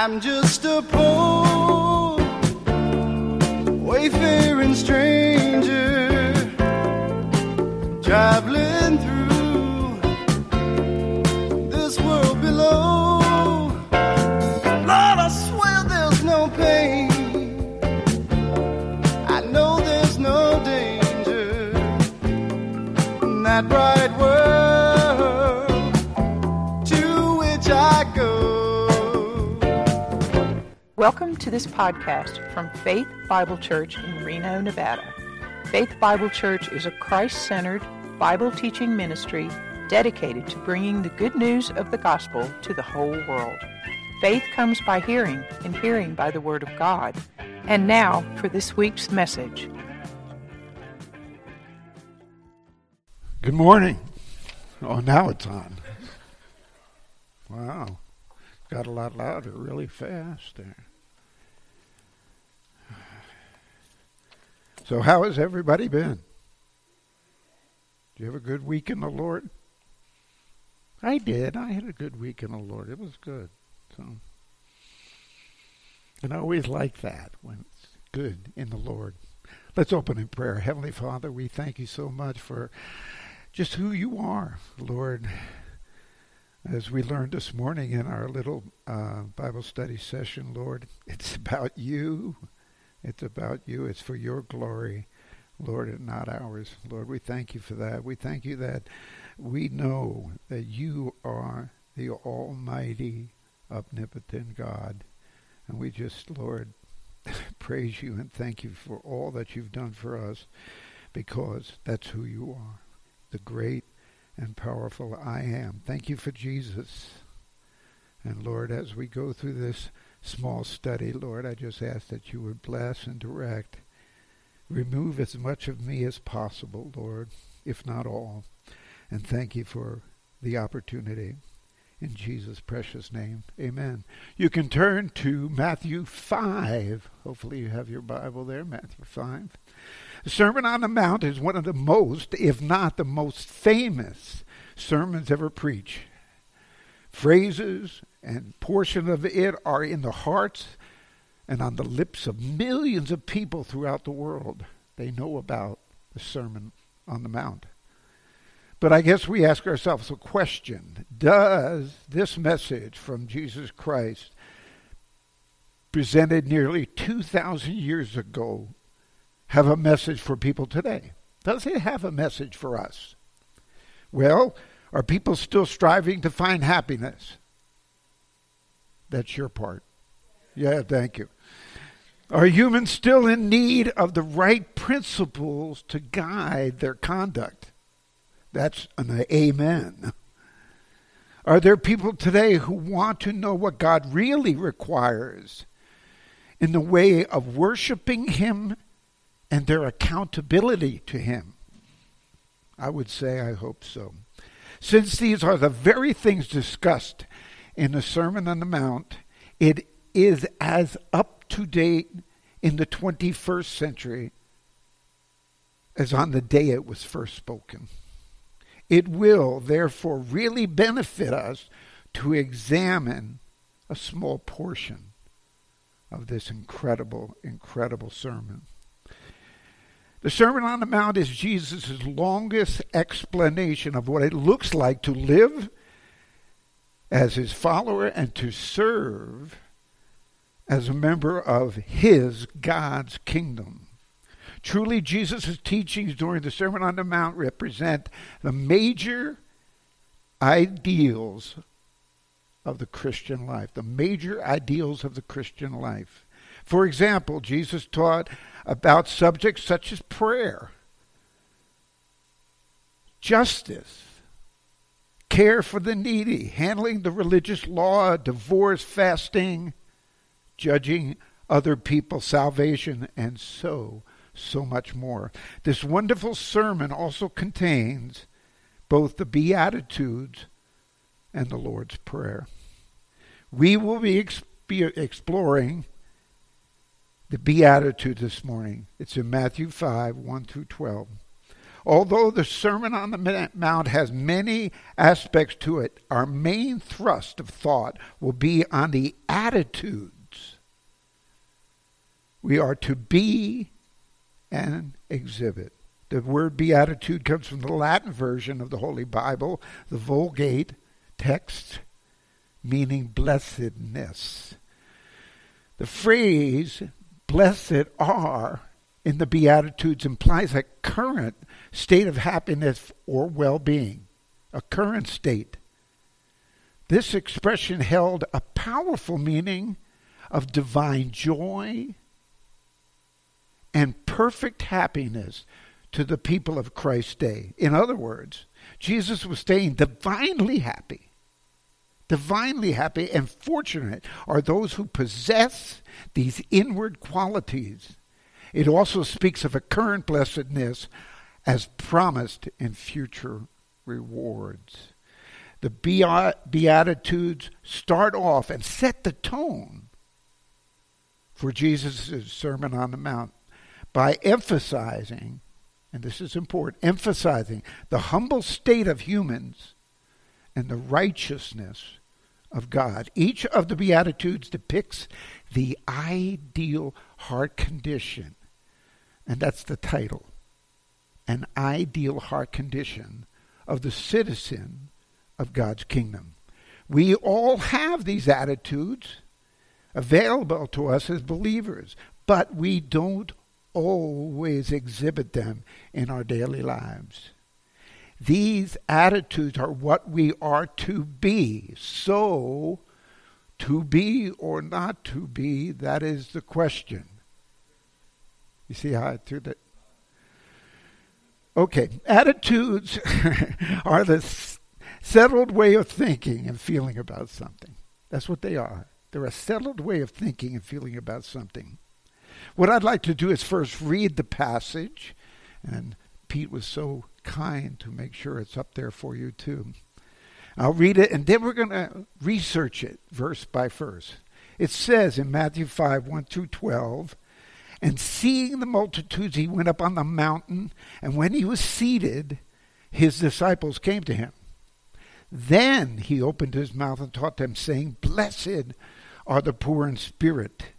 I'm just a poor wayfaring stranger traveling Welcome to this podcast from Faith Bible Church in Reno, Nevada. Faith Bible Church is a Christ centered Bible teaching ministry dedicated to bringing the good news of the gospel to the whole world. Faith comes by hearing, and hearing by the Word of God. And now for this week's message. Good morning. Oh, now it's on. Wow. Got a lot louder really fast there. So, how has everybody been? Do you have a good week in the Lord? I did. I had a good week in the Lord. It was good. So, and I always like that when it's good in the Lord. Let's open in prayer. Heavenly Father, we thank you so much for just who you are, Lord. As we learned this morning in our little uh, Bible study session, Lord, it's about you. It's about you. It's for your glory, Lord, and not ours. Lord, we thank you for that. We thank you that we know that you are the Almighty, omnipotent God. And we just, Lord, praise you and thank you for all that you've done for us because that's who you are, the great and powerful I am. Thank you for Jesus. And Lord, as we go through this small study, Lord, I just ask that you would bless and direct. Remove as much of me as possible, Lord, if not all. And thank you for the opportunity. In Jesus' precious name, amen. You can turn to Matthew 5. Hopefully, you have your Bible there, Matthew 5. The Sermon on the Mount is one of the most, if not the most famous sermons ever preached. Phrases and portion of it are in the hearts and on the lips of millions of people throughout the world. They know about the Sermon on the Mount. But I guess we ask ourselves a question Does this message from Jesus Christ, presented nearly 2,000 years ago, have a message for people today? Does it have a message for us? Well, are people still striving to find happiness? That's your part. Yeah, thank you. Are humans still in need of the right principles to guide their conduct? That's an amen. Are there people today who want to know what God really requires in the way of worshiping Him and their accountability to Him? I would say I hope so. Since these are the very things discussed in the Sermon on the Mount, it is as up to date in the 21st century as on the day it was first spoken. It will, therefore, really benefit us to examine a small portion of this incredible, incredible sermon. The Sermon on the Mount is Jesus' longest explanation of what it looks like to live as his follower and to serve as a member of his God's kingdom. Truly, Jesus' teachings during the Sermon on the Mount represent the major ideals of the Christian life, the major ideals of the Christian life. For example, Jesus taught about subjects such as prayer, justice, care for the needy, handling the religious law, divorce, fasting, judging other people's salvation, and so, so much more. This wonderful sermon also contains both the Beatitudes and the Lord's Prayer. We will be exp- exploring the Beatitude this morning. It's in Matthew 5 1 through 12. Although the Sermon on the Mount has many aspects to it, our main thrust of thought will be on the attitudes we are to be and exhibit. The word beatitude comes from the Latin version of the Holy Bible, the Vulgate text, meaning blessedness. The phrase blessed are in the Beatitudes implies a current state of happiness or well being, a current state. This expression held a powerful meaning of divine joy and perfect happiness to the people of Christ's day. In other words, Jesus was staying divinely happy. Divinely happy and fortunate are those who possess these inward qualities. It also speaks of a current blessedness as promised in future rewards. The Beatitudes start off and set the tone for Jesus' Sermon on the Mount by emphasizing, and this is important, emphasizing the humble state of humans and the righteousness of God. Each of the Beatitudes depicts the ideal heart condition, and that's the title an ideal heart condition of the citizen of God's kingdom. We all have these attitudes available to us as believers, but we don't always exhibit them in our daily lives. These attitudes are what we are to be. So, to be or not to be, that is the question. You see how I threw that? Okay, attitudes are the settled way of thinking and feeling about something. That's what they are. They're a settled way of thinking and feeling about something. What I'd like to do is first read the passage, and Pete was so kind to make sure it's up there for you too. I'll read it, and then we're going to research it verse by verse. It says in Matthew 5 1 through 12, and seeing the multitudes, he went up on the mountain, and when he was seated, his disciples came to him. Then he opened his mouth and taught them, saying, Blessed are the poor in spirit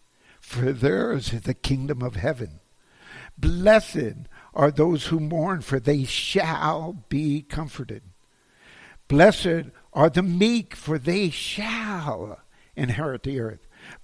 for theirs is the kingdom of heaven. Blessed are those who mourn, for they shall be comforted. Blessed are the meek, for they shall inherit the earth.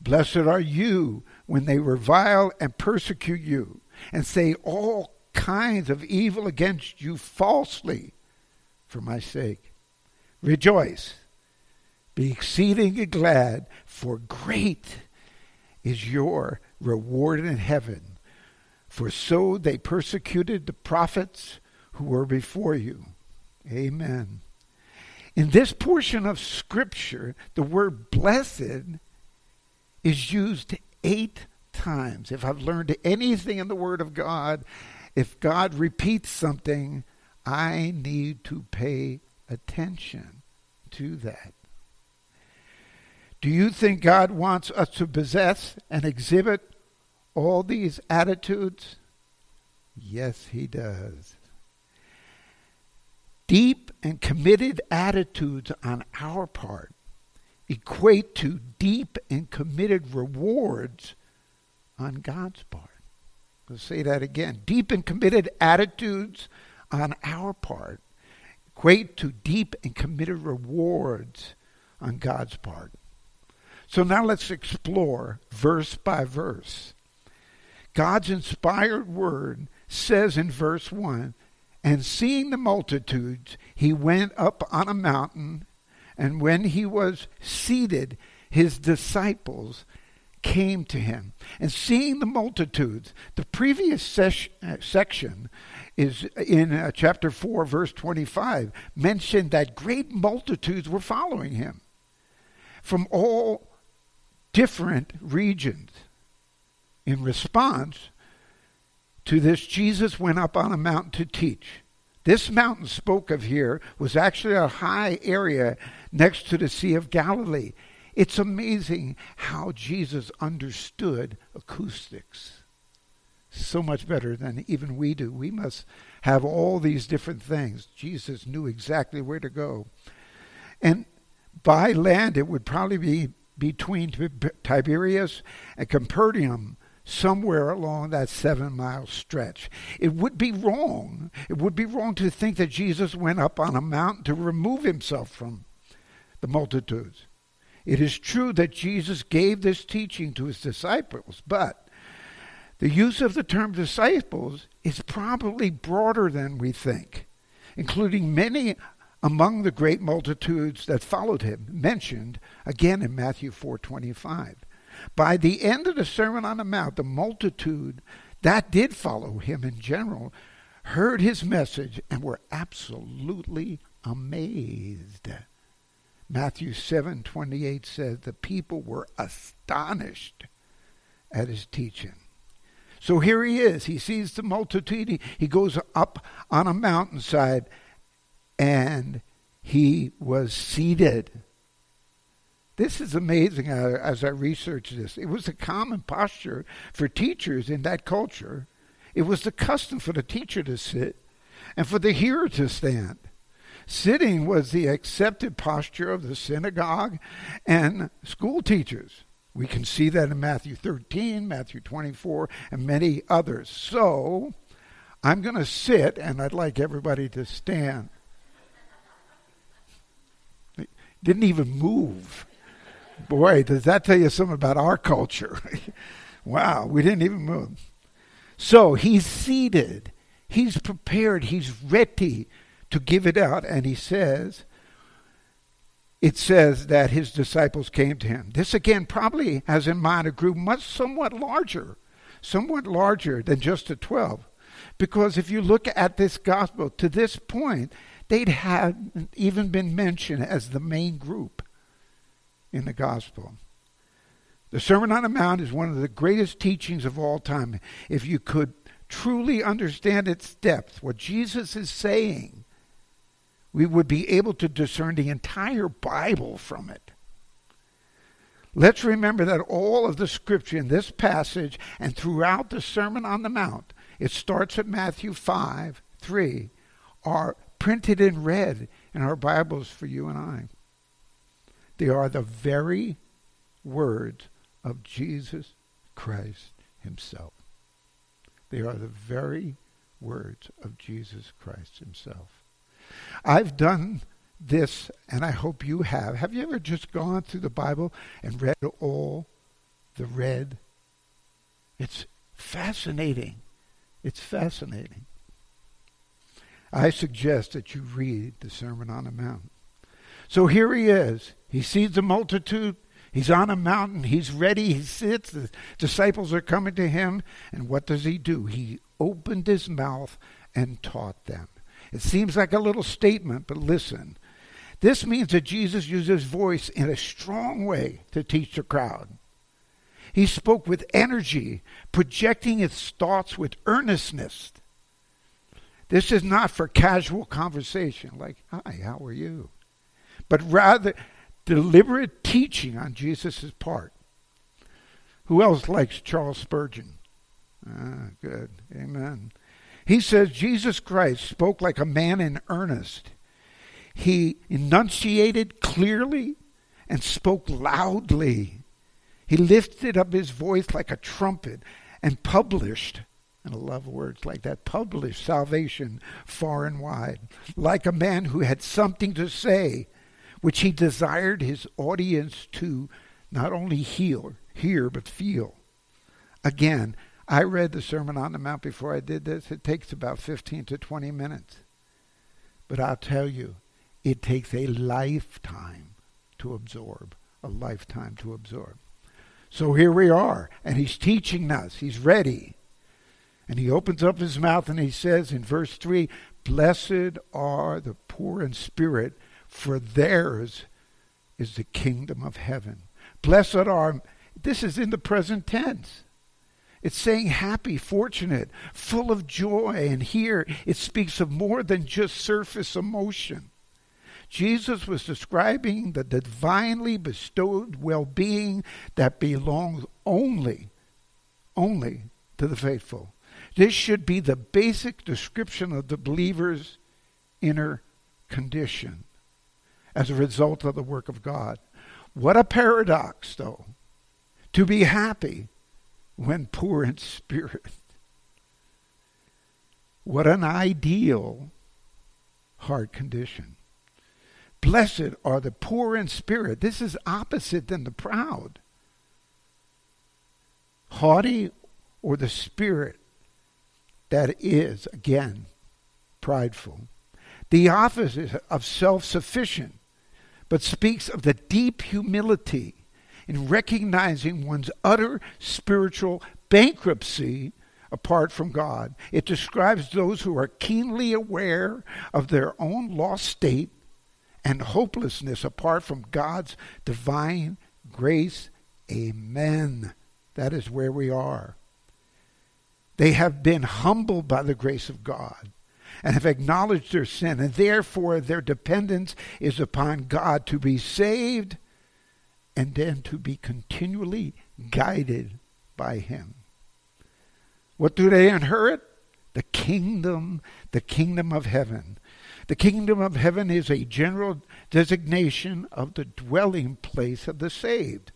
Blessed are you when they revile and persecute you, and say all kinds of evil against you falsely for my sake. Rejoice, be exceedingly glad, for great is your reward in heaven. For so they persecuted the prophets who were before you. Amen. In this portion of Scripture, the word blessed is used eight times. If I've learned anything in the Word of God, if God repeats something, I need to pay attention to that. Do you think God wants us to possess and exhibit all these attitudes? Yes, He does. Deep and committed attitudes on our part equate to deep and committed rewards on God's part. Let's say that again. Deep and committed attitudes on our part equate to deep and committed rewards on God's part. So now let's explore verse by verse. God's inspired word says in verse 1 And seeing the multitudes, he went up on a mountain, and when he was seated, his disciples came to him. And seeing the multitudes, the previous ses- uh, section is in uh, chapter 4, verse 25, mentioned that great multitudes were following him from all different regions. In response to this, Jesus went up on a mountain to teach. This mountain spoke of here was actually a high area next to the Sea of Galilee. It's amazing how Jesus understood acoustics so much better than even we do. We must have all these different things. Jesus knew exactly where to go. And by land, it would probably be between Tiberias and Capernaum, somewhere along that seven mile stretch. It would be wrong. It would be wrong to think that Jesus went up on a mountain to remove himself from the multitudes. It is true that Jesus gave this teaching to his disciples, but the use of the term disciples is probably broader than we think, including many among the great multitudes that followed him, mentioned again in Matthew 4:25. By the end of the Sermon on the Mount, the multitude that did follow him in general heard his message and were absolutely amazed. Matthew 7:28 says the people were astonished at his teaching. So here he is. He sees the multitude. He goes up on a mountainside and he was seated. This is amazing uh, as I researched this. It was a common posture for teachers in that culture. It was the custom for the teacher to sit and for the hearer to stand. Sitting was the accepted posture of the synagogue and school teachers. We can see that in Matthew 13, Matthew 24, and many others. So I'm going to sit, and I'd like everybody to stand. Didn't even move. Boy, does that tell you something about our culture? wow, we didn't even move. So he's seated, he's prepared, he's ready to give it out, and he says, it says that his disciples came to him. This again probably has in mind a group much somewhat larger, somewhat larger than just the 12. Because if you look at this gospel to this point, they'd had even been mentioned as the main group in the gospel. The Sermon on the Mount is one of the greatest teachings of all time. If you could truly understand its depth, what Jesus is saying, we would be able to discern the entire Bible from it. Let's remember that all of the scripture in this passage and throughout the Sermon on the Mount, it starts at Matthew 5 3, are printed in red in our Bibles for you and I. They are the very words of Jesus Christ Himself. They are the very words of Jesus Christ Himself. I've done this, and I hope you have. Have you ever just gone through the Bible and read all the red? It's fascinating. It's fascinating. I suggest that you read the Sermon on the Mount. So here he is. He sees the multitude. He's on a mountain. He's ready. He sits. The disciples are coming to him. And what does he do? He opened his mouth and taught them. It seems like a little statement, but listen. This means that Jesus used his voice in a strong way to teach the crowd. He spoke with energy, projecting his thoughts with earnestness. This is not for casual conversation, like, hi, how are you? But rather deliberate teaching on Jesus' part. Who else likes Charles Spurgeon? Ah, good. Amen. He says Jesus Christ spoke like a man in earnest. He enunciated clearly and spoke loudly. He lifted up his voice like a trumpet and published and I love words like that. published salvation far and wide. Like a man who had something to say, which he desired his audience to not only hear, hear, but feel. Again, I read the Sermon on the Mount before I did this. It takes about 15 to 20 minutes. But I'll tell you, it takes a lifetime to absorb. A lifetime to absorb. So here we are, and he's teaching us. He's ready. And he opens up his mouth and he says in verse 3 Blessed are the poor in spirit, for theirs is the kingdom of heaven. Blessed are, this is in the present tense. It's saying happy, fortunate, full of joy. And here it speaks of more than just surface emotion. Jesus was describing the divinely bestowed well being that belongs only, only to the faithful. This should be the basic description of the believer's inner condition as a result of the work of God. What a paradox, though, to be happy when poor in spirit. What an ideal heart condition. Blessed are the poor in spirit. This is opposite than the proud. Haughty or the spirit that is, again, prideful. The opposite of self sufficient, but speaks of the deep humility in recognizing one's utter spiritual bankruptcy apart from God. It describes those who are keenly aware of their own lost state and hopelessness apart from God's divine grace. Amen. That is where we are. They have been humbled by the grace of God and have acknowledged their sin, and therefore their dependence is upon God to be saved and then to be continually guided by Him. What do they inherit? The kingdom, the kingdom of heaven. The kingdom of heaven is a general designation of the dwelling place of the saved.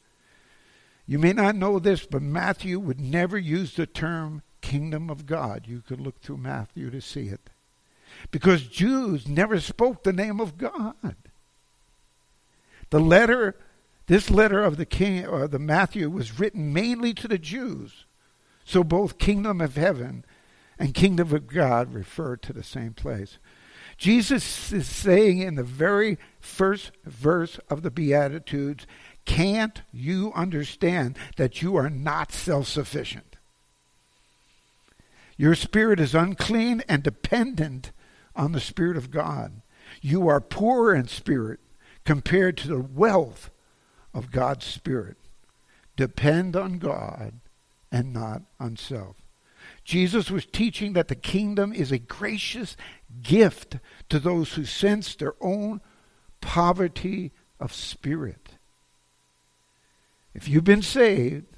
You may not know this, but Matthew would never use the term kingdom of God. You could look through Matthew to see it. Because Jews never spoke the name of God. The letter, this letter of the king or the Matthew was written mainly to the Jews. So both kingdom of heaven and kingdom of God refer to the same place. Jesus is saying in the very first verse of the Beatitudes, can't you understand that you are not self sufficient? Your spirit is unclean and dependent on the Spirit of God. You are poor in spirit compared to the wealth of God's Spirit. Depend on God and not on self. Jesus was teaching that the kingdom is a gracious gift to those who sense their own poverty of spirit. If you've been saved,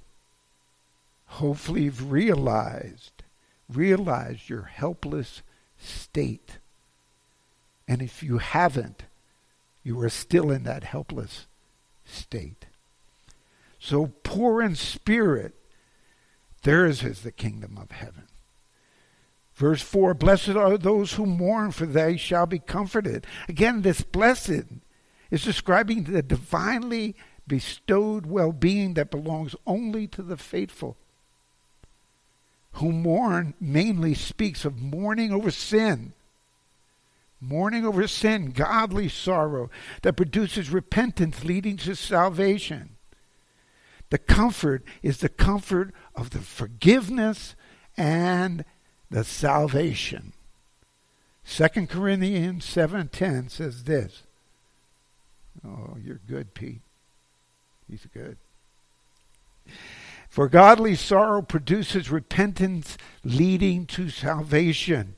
hopefully you've realized, realized your helpless state. And if you haven't, you are still in that helpless state. So poor in spirit, theirs is the kingdom of heaven. Verse 4 Blessed are those who mourn, for they shall be comforted. Again, this blessed is describing the divinely bestowed well being that belongs only to the faithful. Who mourn mainly speaks of mourning over sin. Mourning over sin, godly sorrow that produces repentance leading to salvation. The comfort is the comfort of the forgiveness and the salvation. 2 Corinthians 7:10 says this. Oh, you're good, Pete. He's good. For godly sorrow produces repentance leading to salvation,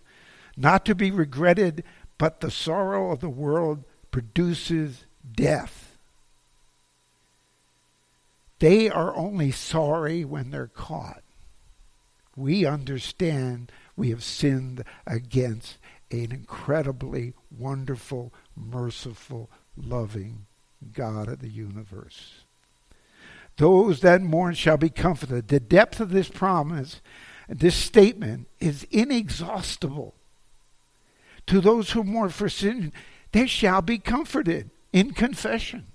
not to be regretted, but the sorrow of the world produces death. They are only sorry when they're caught. We understand we have sinned against an incredibly wonderful, merciful, loving God of the universe. Those that mourn shall be comforted. The depth of this promise, this statement, is inexhaustible. To those who mourn for sin, they shall be comforted in confession.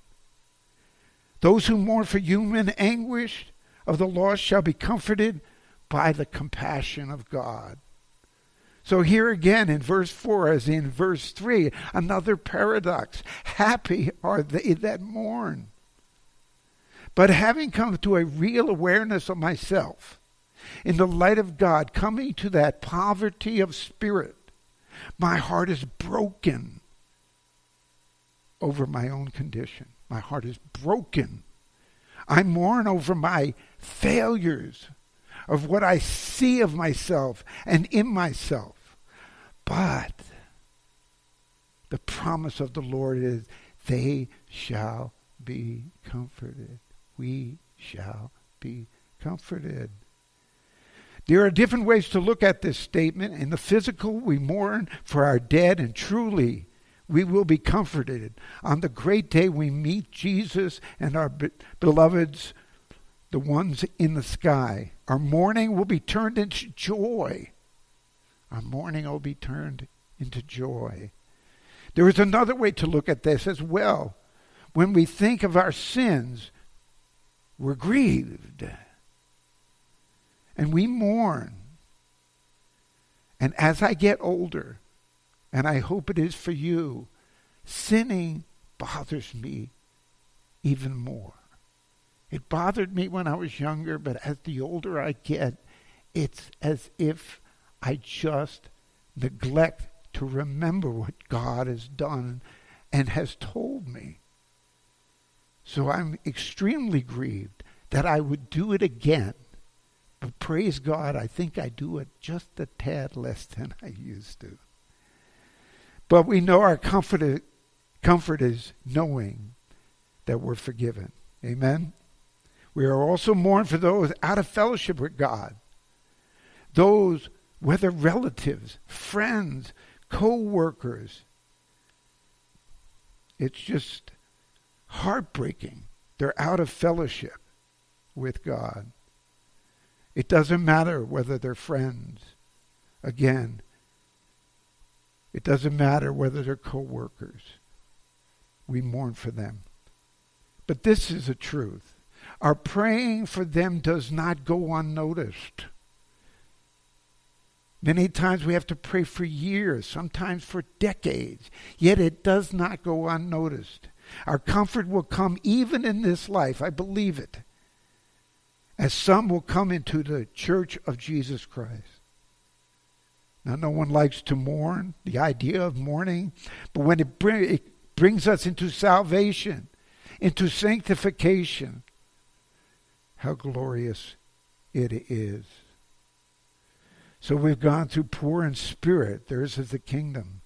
Those who mourn for human anguish of the lost shall be comforted by the compassion of God. So here again in verse 4, as in verse 3, another paradox. Happy are they that mourn. But having come to a real awareness of myself, in the light of God, coming to that poverty of spirit, my heart is broken over my own condition. My heart is broken. I mourn over my failures, of what I see of myself and in myself. But the promise of the Lord is, they shall be comforted. We shall be comforted. There are different ways to look at this statement. In the physical, we mourn for our dead, and truly, we will be comforted. On the great day, we meet Jesus and our be- beloveds, the ones in the sky. Our mourning will be turned into joy. Our mourning will be turned into joy. There is another way to look at this as well. When we think of our sins, we're grieved and we mourn. And as I get older, and I hope it is for you, sinning bothers me even more. It bothered me when I was younger, but as the older I get, it's as if I just neglect to remember what God has done and has told me. So I'm extremely grieved that I would do it again. But praise God, I think I do it just a tad less than I used to. But we know our comfort, comfort is knowing that we're forgiven. Amen? We are also mourned for those out of fellowship with God. Those, whether relatives, friends, co workers. It's just heartbreaking. They're out of fellowship with God. It doesn't matter whether they're friends. Again, it doesn't matter whether they're co workers. We mourn for them. But this is a truth. Our praying for them does not go unnoticed. Many times we have to pray for years, sometimes for decades, yet it does not go unnoticed. Our comfort will come even in this life. I believe it. As some will come into the church of Jesus Christ. Now, no one likes to mourn, the idea of mourning, but when it, bring, it brings us into salvation, into sanctification, how glorious it is. So we've gone through poor in spirit. Theirs is the kingdom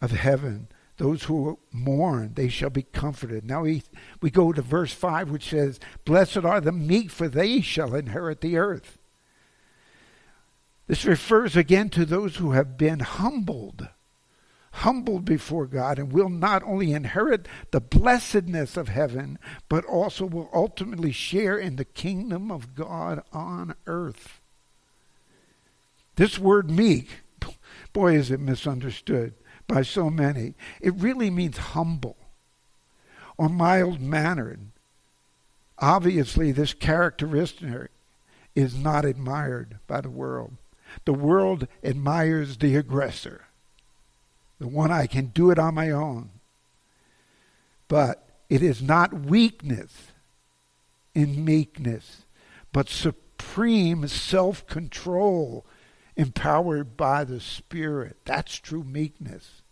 of heaven. Those who mourn, they shall be comforted. Now we, we go to verse 5, which says, Blessed are the meek, for they shall inherit the earth. This refers again to those who have been humbled, humbled before God, and will not only inherit the blessedness of heaven, but also will ultimately share in the kingdom of God on earth. This word meek, boy, is it misunderstood by so many. It really means humble or mild mannered. Obviously, this characteristic is not admired by the world. The world admires the aggressor, the one I can do it on my own. But it is not weakness in meekness, but supreme self control empowered by the Spirit. That's true meekness.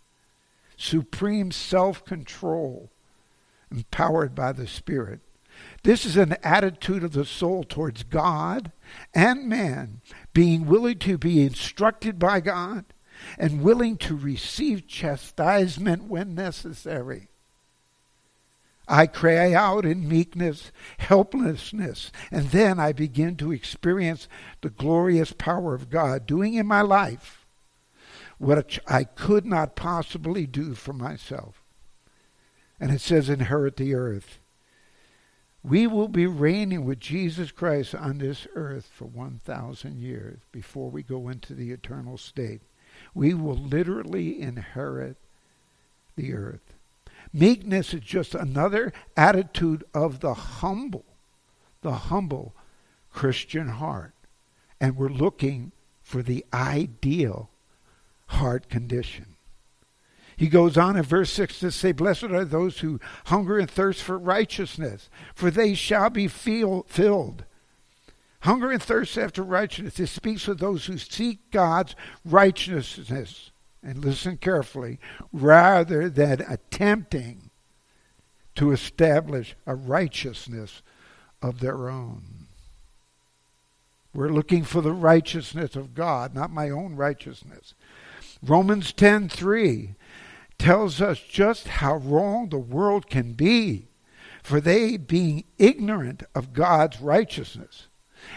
Supreme self control, empowered by the Spirit. This is an attitude of the soul towards God and man, being willing to be instructed by God and willing to receive chastisement when necessary. I cry out in meekness, helplessness, and then I begin to experience the glorious power of God doing in my life what I could not possibly do for myself. And it says, inherit the earth. We will be reigning with Jesus Christ on this earth for 1,000 years before we go into the eternal state. We will literally inherit the earth. Meekness is just another attitude of the humble, the humble Christian heart. And we're looking for the ideal heart condition. He goes on in verse 6 to say, Blessed are those who hunger and thirst for righteousness, for they shall be feel, filled. Hunger and thirst after righteousness. It speaks of those who seek God's righteousness, and listen carefully, rather than attempting to establish a righteousness of their own. We're looking for the righteousness of God, not my own righteousness. Romans 10:3 tells us just how wrong the world can be, for they being ignorant of God's righteousness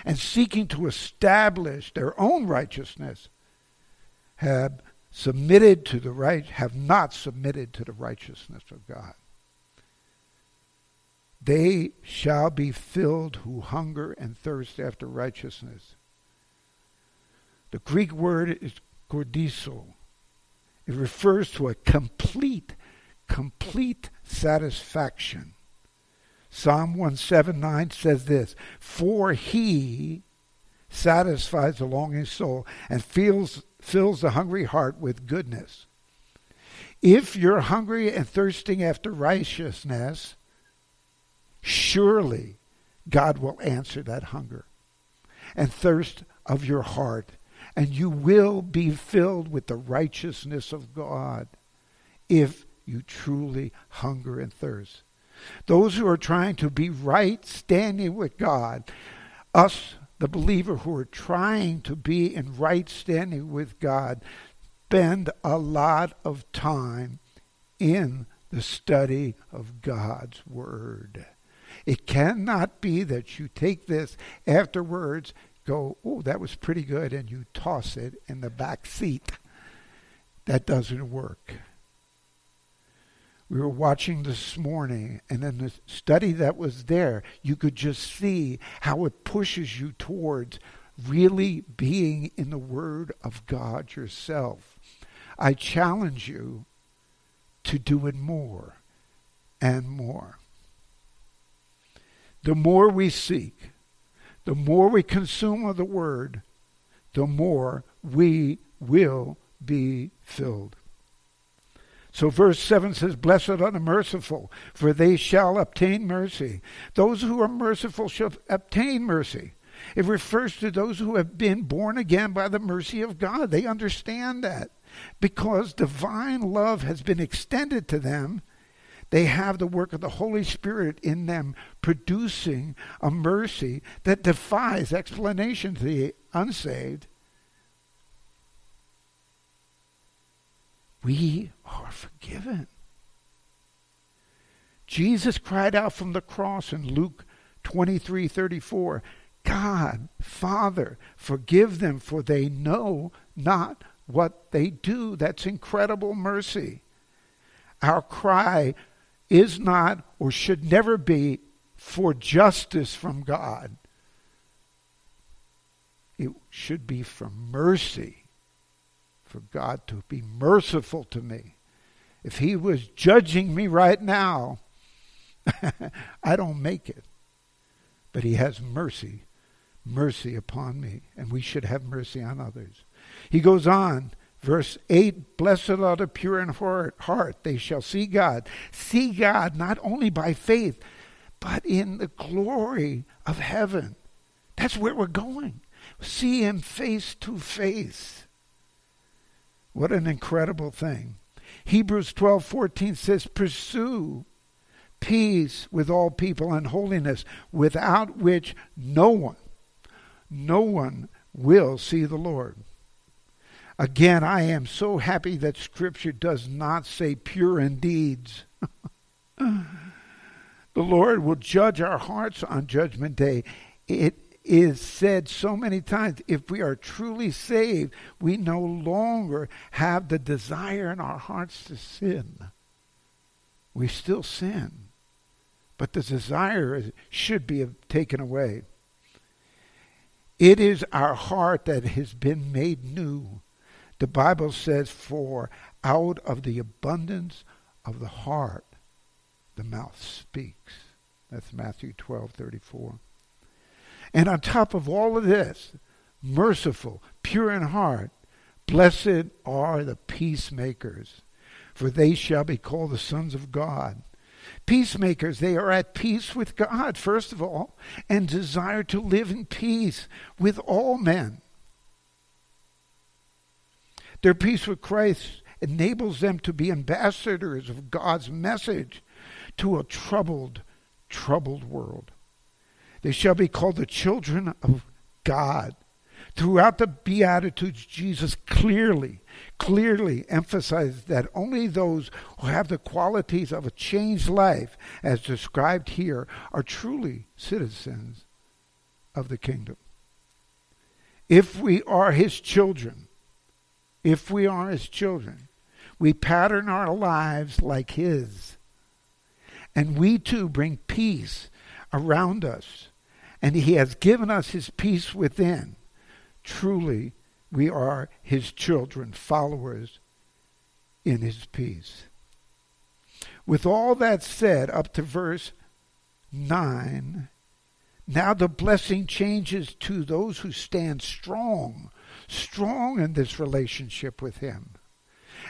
and seeking to establish their own righteousness have submitted to the right have not submitted to the righteousness of God. They shall be filled who hunger and thirst after righteousness. The Greek word is gordizo. It refers to a complete, complete satisfaction. Psalm 179 says this For he satisfies the longing soul and feels, fills the hungry heart with goodness. If you're hungry and thirsting after righteousness, surely God will answer that hunger and thirst of your heart, and you will be filled with the righteousness of God if you truly hunger and thirst. Those who are trying to be right standing with God, us, the believer who are trying to be in right standing with God, spend a lot of time in the study of God's Word. It cannot be that you take this afterwards, go, oh, that was pretty good, and you toss it in the back seat. That doesn't work. We were watching this morning, and in the study that was there, you could just see how it pushes you towards really being in the Word of God yourself. I challenge you to do it more and more the more we seek, the more we consume of the Word, the more we will be filled. So, verse 7 says, Blessed are the merciful, for they shall obtain mercy. Those who are merciful shall obtain mercy. It refers to those who have been born again by the mercy of God. They understand that because divine love has been extended to them they have the work of the Holy Spirit in them, producing a mercy that defies explanation to the unsaved. We are forgiven. Jesus cried out from the cross in Luke 23 34, God, Father, forgive them, for they know not what they do. That's incredible mercy. Our cry is not or should never be for justice from God. It should be for mercy, for God to be merciful to me. If He was judging me right now, I don't make it. But He has mercy, mercy upon me, and we should have mercy on others. He goes on Verse 8 Blessed are the pure in heart, they shall see God. See God not only by faith, but in the glory of heaven. That's where we're going. See Him face to face. What an incredible thing. Hebrews 12 14 says, Pursue peace with all people and holiness, without which no one, no one will see the Lord. Again, I am so happy that Scripture does not say pure in deeds. the Lord will judge our hearts on Judgment Day. It is said so many times if we are truly saved, we no longer have the desire in our hearts to sin. We still sin, but the desire should be taken away. It is our heart that has been made new the Bible says, For out of the abundance of the heart, the mouth speaks. That's Matthew 12 34. And on top of all of this, merciful, pure in heart, blessed are the peacemakers, for they shall be called the sons of God. Peacemakers, they are at peace with God, first of all, and desire to live in peace with all men. Their peace with Christ enables them to be ambassadors of God's message to a troubled, troubled world. They shall be called the children of God. Throughout the Beatitudes, Jesus clearly, clearly emphasized that only those who have the qualities of a changed life, as described here, are truly citizens of the kingdom. If we are his children, if we are his children, we pattern our lives like his. And we too bring peace around us. And he has given us his peace within. Truly, we are his children, followers in his peace. With all that said, up to verse 9, now the blessing changes to those who stand strong, strong in this relationship with him.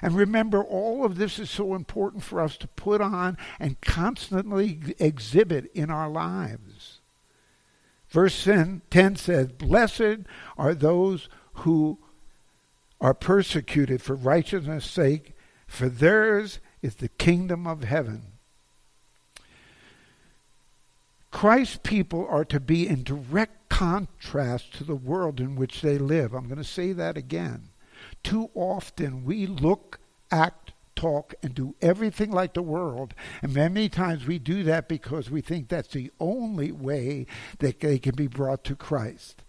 And remember, all of this is so important for us to put on and constantly exhibit in our lives. Verse 10, 10 says, Blessed are those who are persecuted for righteousness' sake, for theirs is the kingdom of heaven. Christ's people are to be in direct contrast to the world in which they live. I'm going to say that again. Too often we look, act, talk, and do everything like the world. And many times we do that because we think that's the only way that they can be brought to Christ.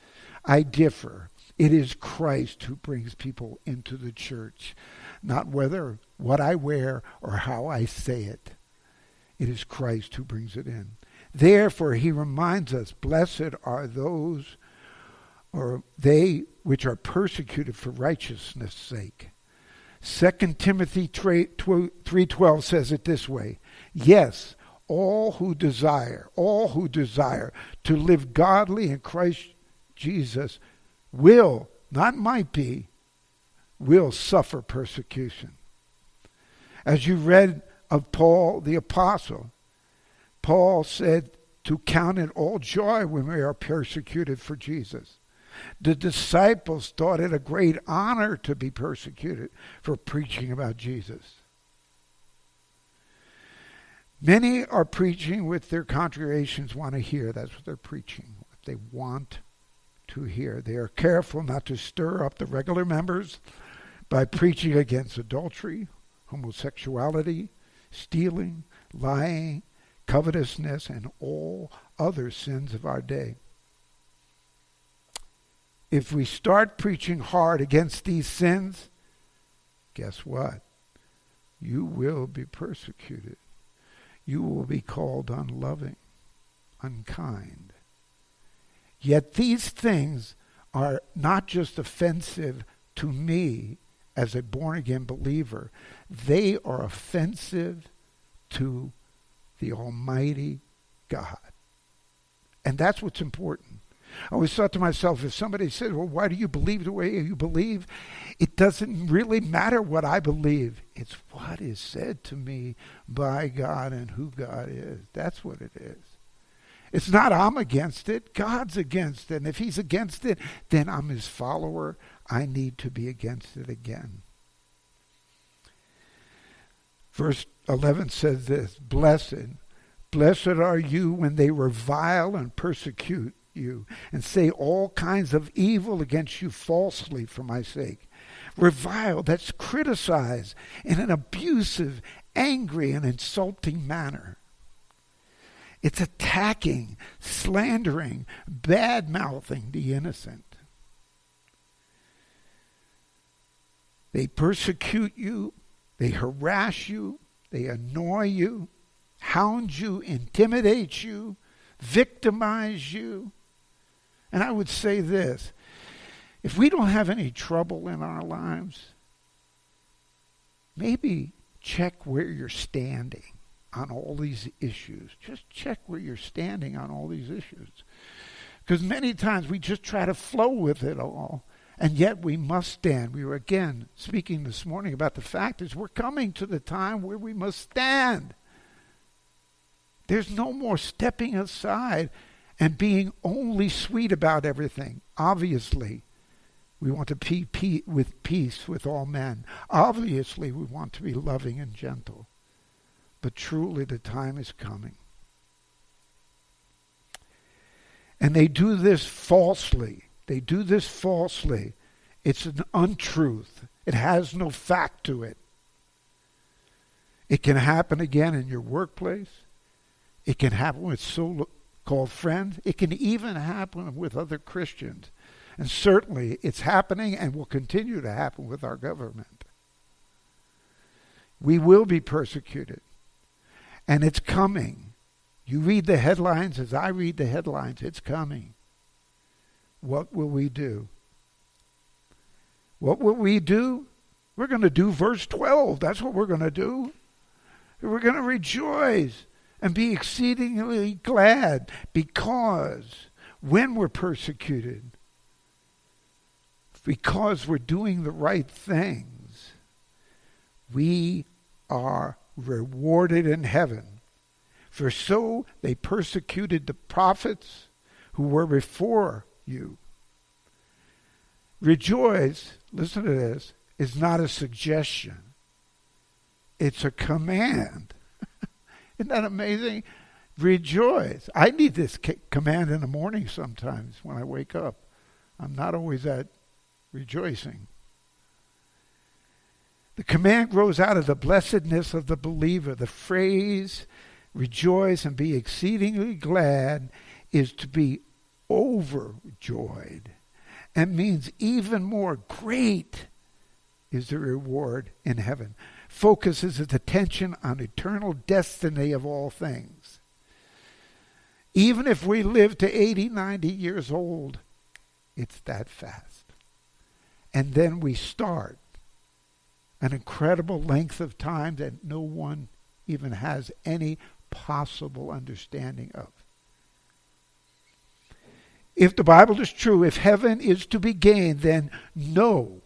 I differ. It is Christ who brings people into the church, not whether what I wear or how I say it. It is Christ who brings it in. Therefore, he reminds us, blessed are those or they which are persecuted for righteousness' sake. 2 Timothy 3:12 says it this way, yes, all who desire, all who desire to live godly in Christ Jesus will, not might be, will suffer persecution. As you read of Paul the apostle, Paul said to count it all joy when we are persecuted for Jesus. The disciples thought it a great honor to be persecuted for preaching about Jesus. Many are preaching what their congregations want to hear. That's what they're preaching, what they want to hear. They are careful not to stir up the regular members by preaching against adultery, homosexuality, stealing, lying, covetousness, and all other sins of our day. If we start preaching hard against these sins, guess what? You will be persecuted. You will be called unloving, unkind. Yet these things are not just offensive to me as a born again believer, they are offensive to the Almighty God. And that's what's important. I always thought to myself, if somebody said, Well, why do you believe the way you believe? It doesn't really matter what I believe. It's what is said to me by God and who God is. That's what it is. It's not I'm against it, God's against it. And if He's against it, then I'm His follower. I need to be against it again. Verse 11 says this Blessed, blessed are you when they revile and persecute you and say all kinds of evil against you falsely for my sake. Revile, that's criticize in an abusive, angry, and insulting manner. It's attacking, slandering, bad mouthing the innocent. They persecute you, they harass you, they annoy you, hound you, intimidate you, victimize you, and I would say this if we don't have any trouble in our lives, maybe check where you're standing on all these issues. Just check where you're standing on all these issues. Because many times we just try to flow with it all. And yet we must stand. We were again speaking this morning about the fact is we're coming to the time where we must stand. There's no more stepping aside and being only sweet about everything. Obviously, we want to be pe- with peace with all men. Obviously, we want to be loving and gentle. But truly, the time is coming. And they do this falsely. They do this falsely. It's an untruth. It has no fact to it. It can happen again in your workplace. It can happen with so called friends. It can even happen with other Christians. And certainly it's happening and will continue to happen with our government. We will be persecuted. And it's coming. You read the headlines as I read the headlines. It's coming. What will we do? What will we do? We're going to do verse 12. That's what we're going to do. We're going to rejoice and be exceedingly glad because when we're persecuted, because we're doing the right things, we are rewarded in heaven. For so they persecuted the prophets who were before you. Rejoice, listen to this, is not a suggestion, it's a command. Isn't that amazing? Rejoice. I need this command in the morning sometimes when I wake up. I'm not always at rejoicing. The command grows out of the blessedness of the believer. The phrase, rejoice and be exceedingly glad, is to be overjoyed and means even more great is the reward in heaven focuses its attention on eternal destiny of all things. Even if we live to 80, 90 years old, it's that fast. And then we start an incredible length of time that no one even has any possible understanding of. If the Bible is true, if heaven is to be gained, then no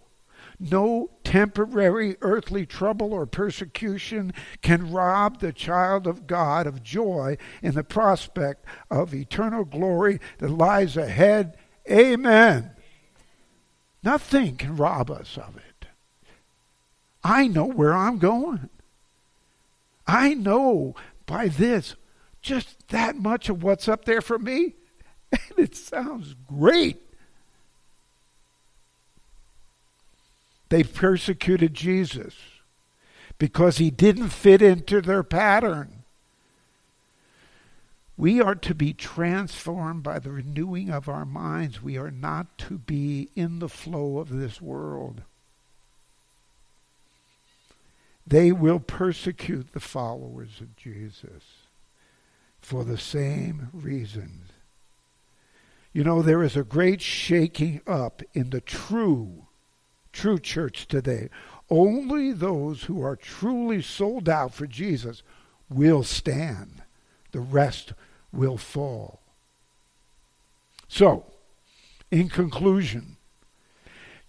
no temporary earthly trouble or persecution can rob the child of God of joy in the prospect of eternal glory that lies ahead. Amen. Nothing can rob us of it. I know where I'm going. I know by this just that much of what's up there for me. And it sounds great. They persecuted Jesus because he didn't fit into their pattern. We are to be transformed by the renewing of our minds. We are not to be in the flow of this world. They will persecute the followers of Jesus for the same reasons. You know, there is a great shaking up in the true true church today. Only those who are truly sold out for Jesus will stand, the rest will fall. So, in conclusion,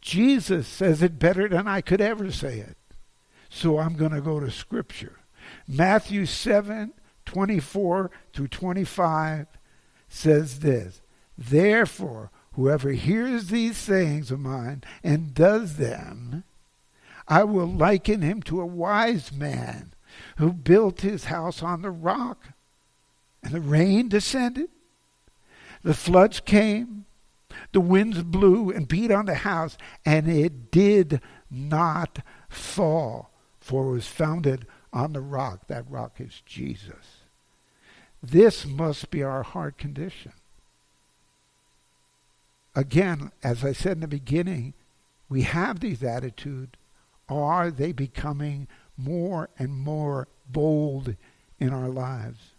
Jesus says it better than I could ever say it. So I'm going to go to Scripture. Matthew 7 24 through 25 says this Therefore, Whoever hears these sayings of mine and does them, I will liken him to a wise man who built his house on the rock. And the rain descended, the floods came, the winds blew and beat on the house, and it did not fall, for it was founded on the rock. That rock is Jesus. This must be our heart condition again, as I said in the beginning, we have these attitudes. Are they becoming more and more bold in our lives?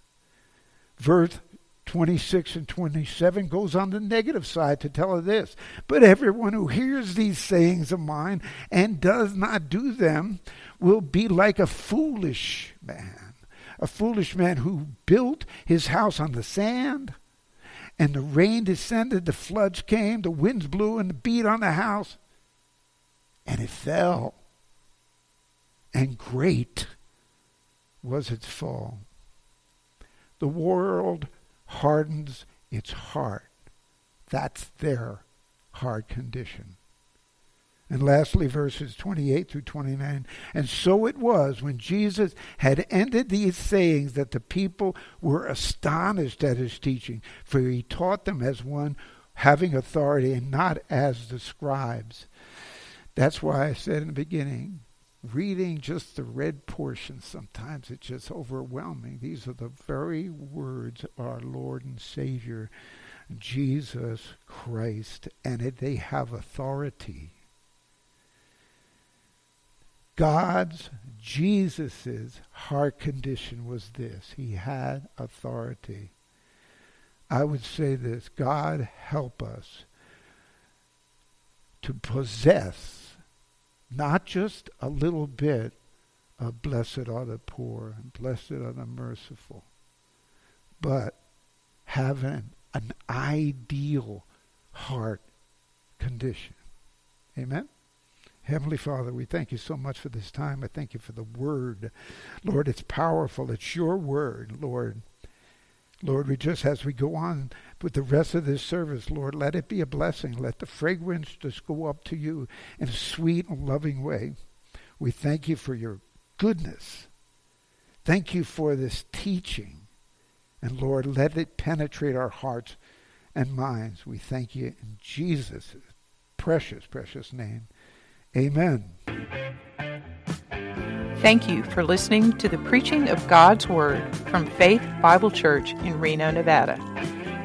Verse 26 and 27 goes on the negative side to tell us this. But everyone who hears these sayings of mine and does not do them will be like a foolish man. A foolish man who built his house on the sand and the rain descended, the floods came, the winds blew and beat on the house, and it fell. And great was its fall. The world hardens its heart. That's their hard condition. And lastly, verses 28 through 29. And so it was when Jesus had ended these sayings that the people were astonished at his teaching, for he taught them as one having authority and not as the scribes. That's why I said in the beginning, reading just the red portion, sometimes it's just overwhelming. These are the very words of our Lord and Savior, Jesus Christ, and they have authority. God's, Jesus's heart condition was this. He had authority. I would say this God help us to possess not just a little bit of blessed are the poor and blessed are the merciful, but having an ideal heart condition. Amen? Heavenly Father, we thank you so much for this time. I thank you for the word. Lord, it's powerful. It's your word, Lord. Lord, we just, as we go on with the rest of this service, Lord, let it be a blessing. Let the fragrance just go up to you in a sweet and loving way. We thank you for your goodness. Thank you for this teaching. And Lord, let it penetrate our hearts and minds. We thank you in Jesus' precious, precious name. Amen. Thank you for listening to the preaching of God's Word from Faith Bible Church in Reno, Nevada.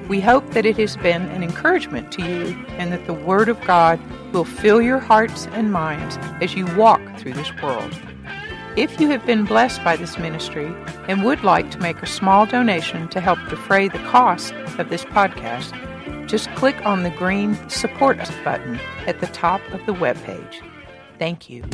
We hope that it has been an encouragement to you and that the Word of God will fill your hearts and minds as you walk through this world. If you have been blessed by this ministry and would like to make a small donation to help defray the cost of this podcast, just click on the green Support Us button at the top of the web page. Thank you.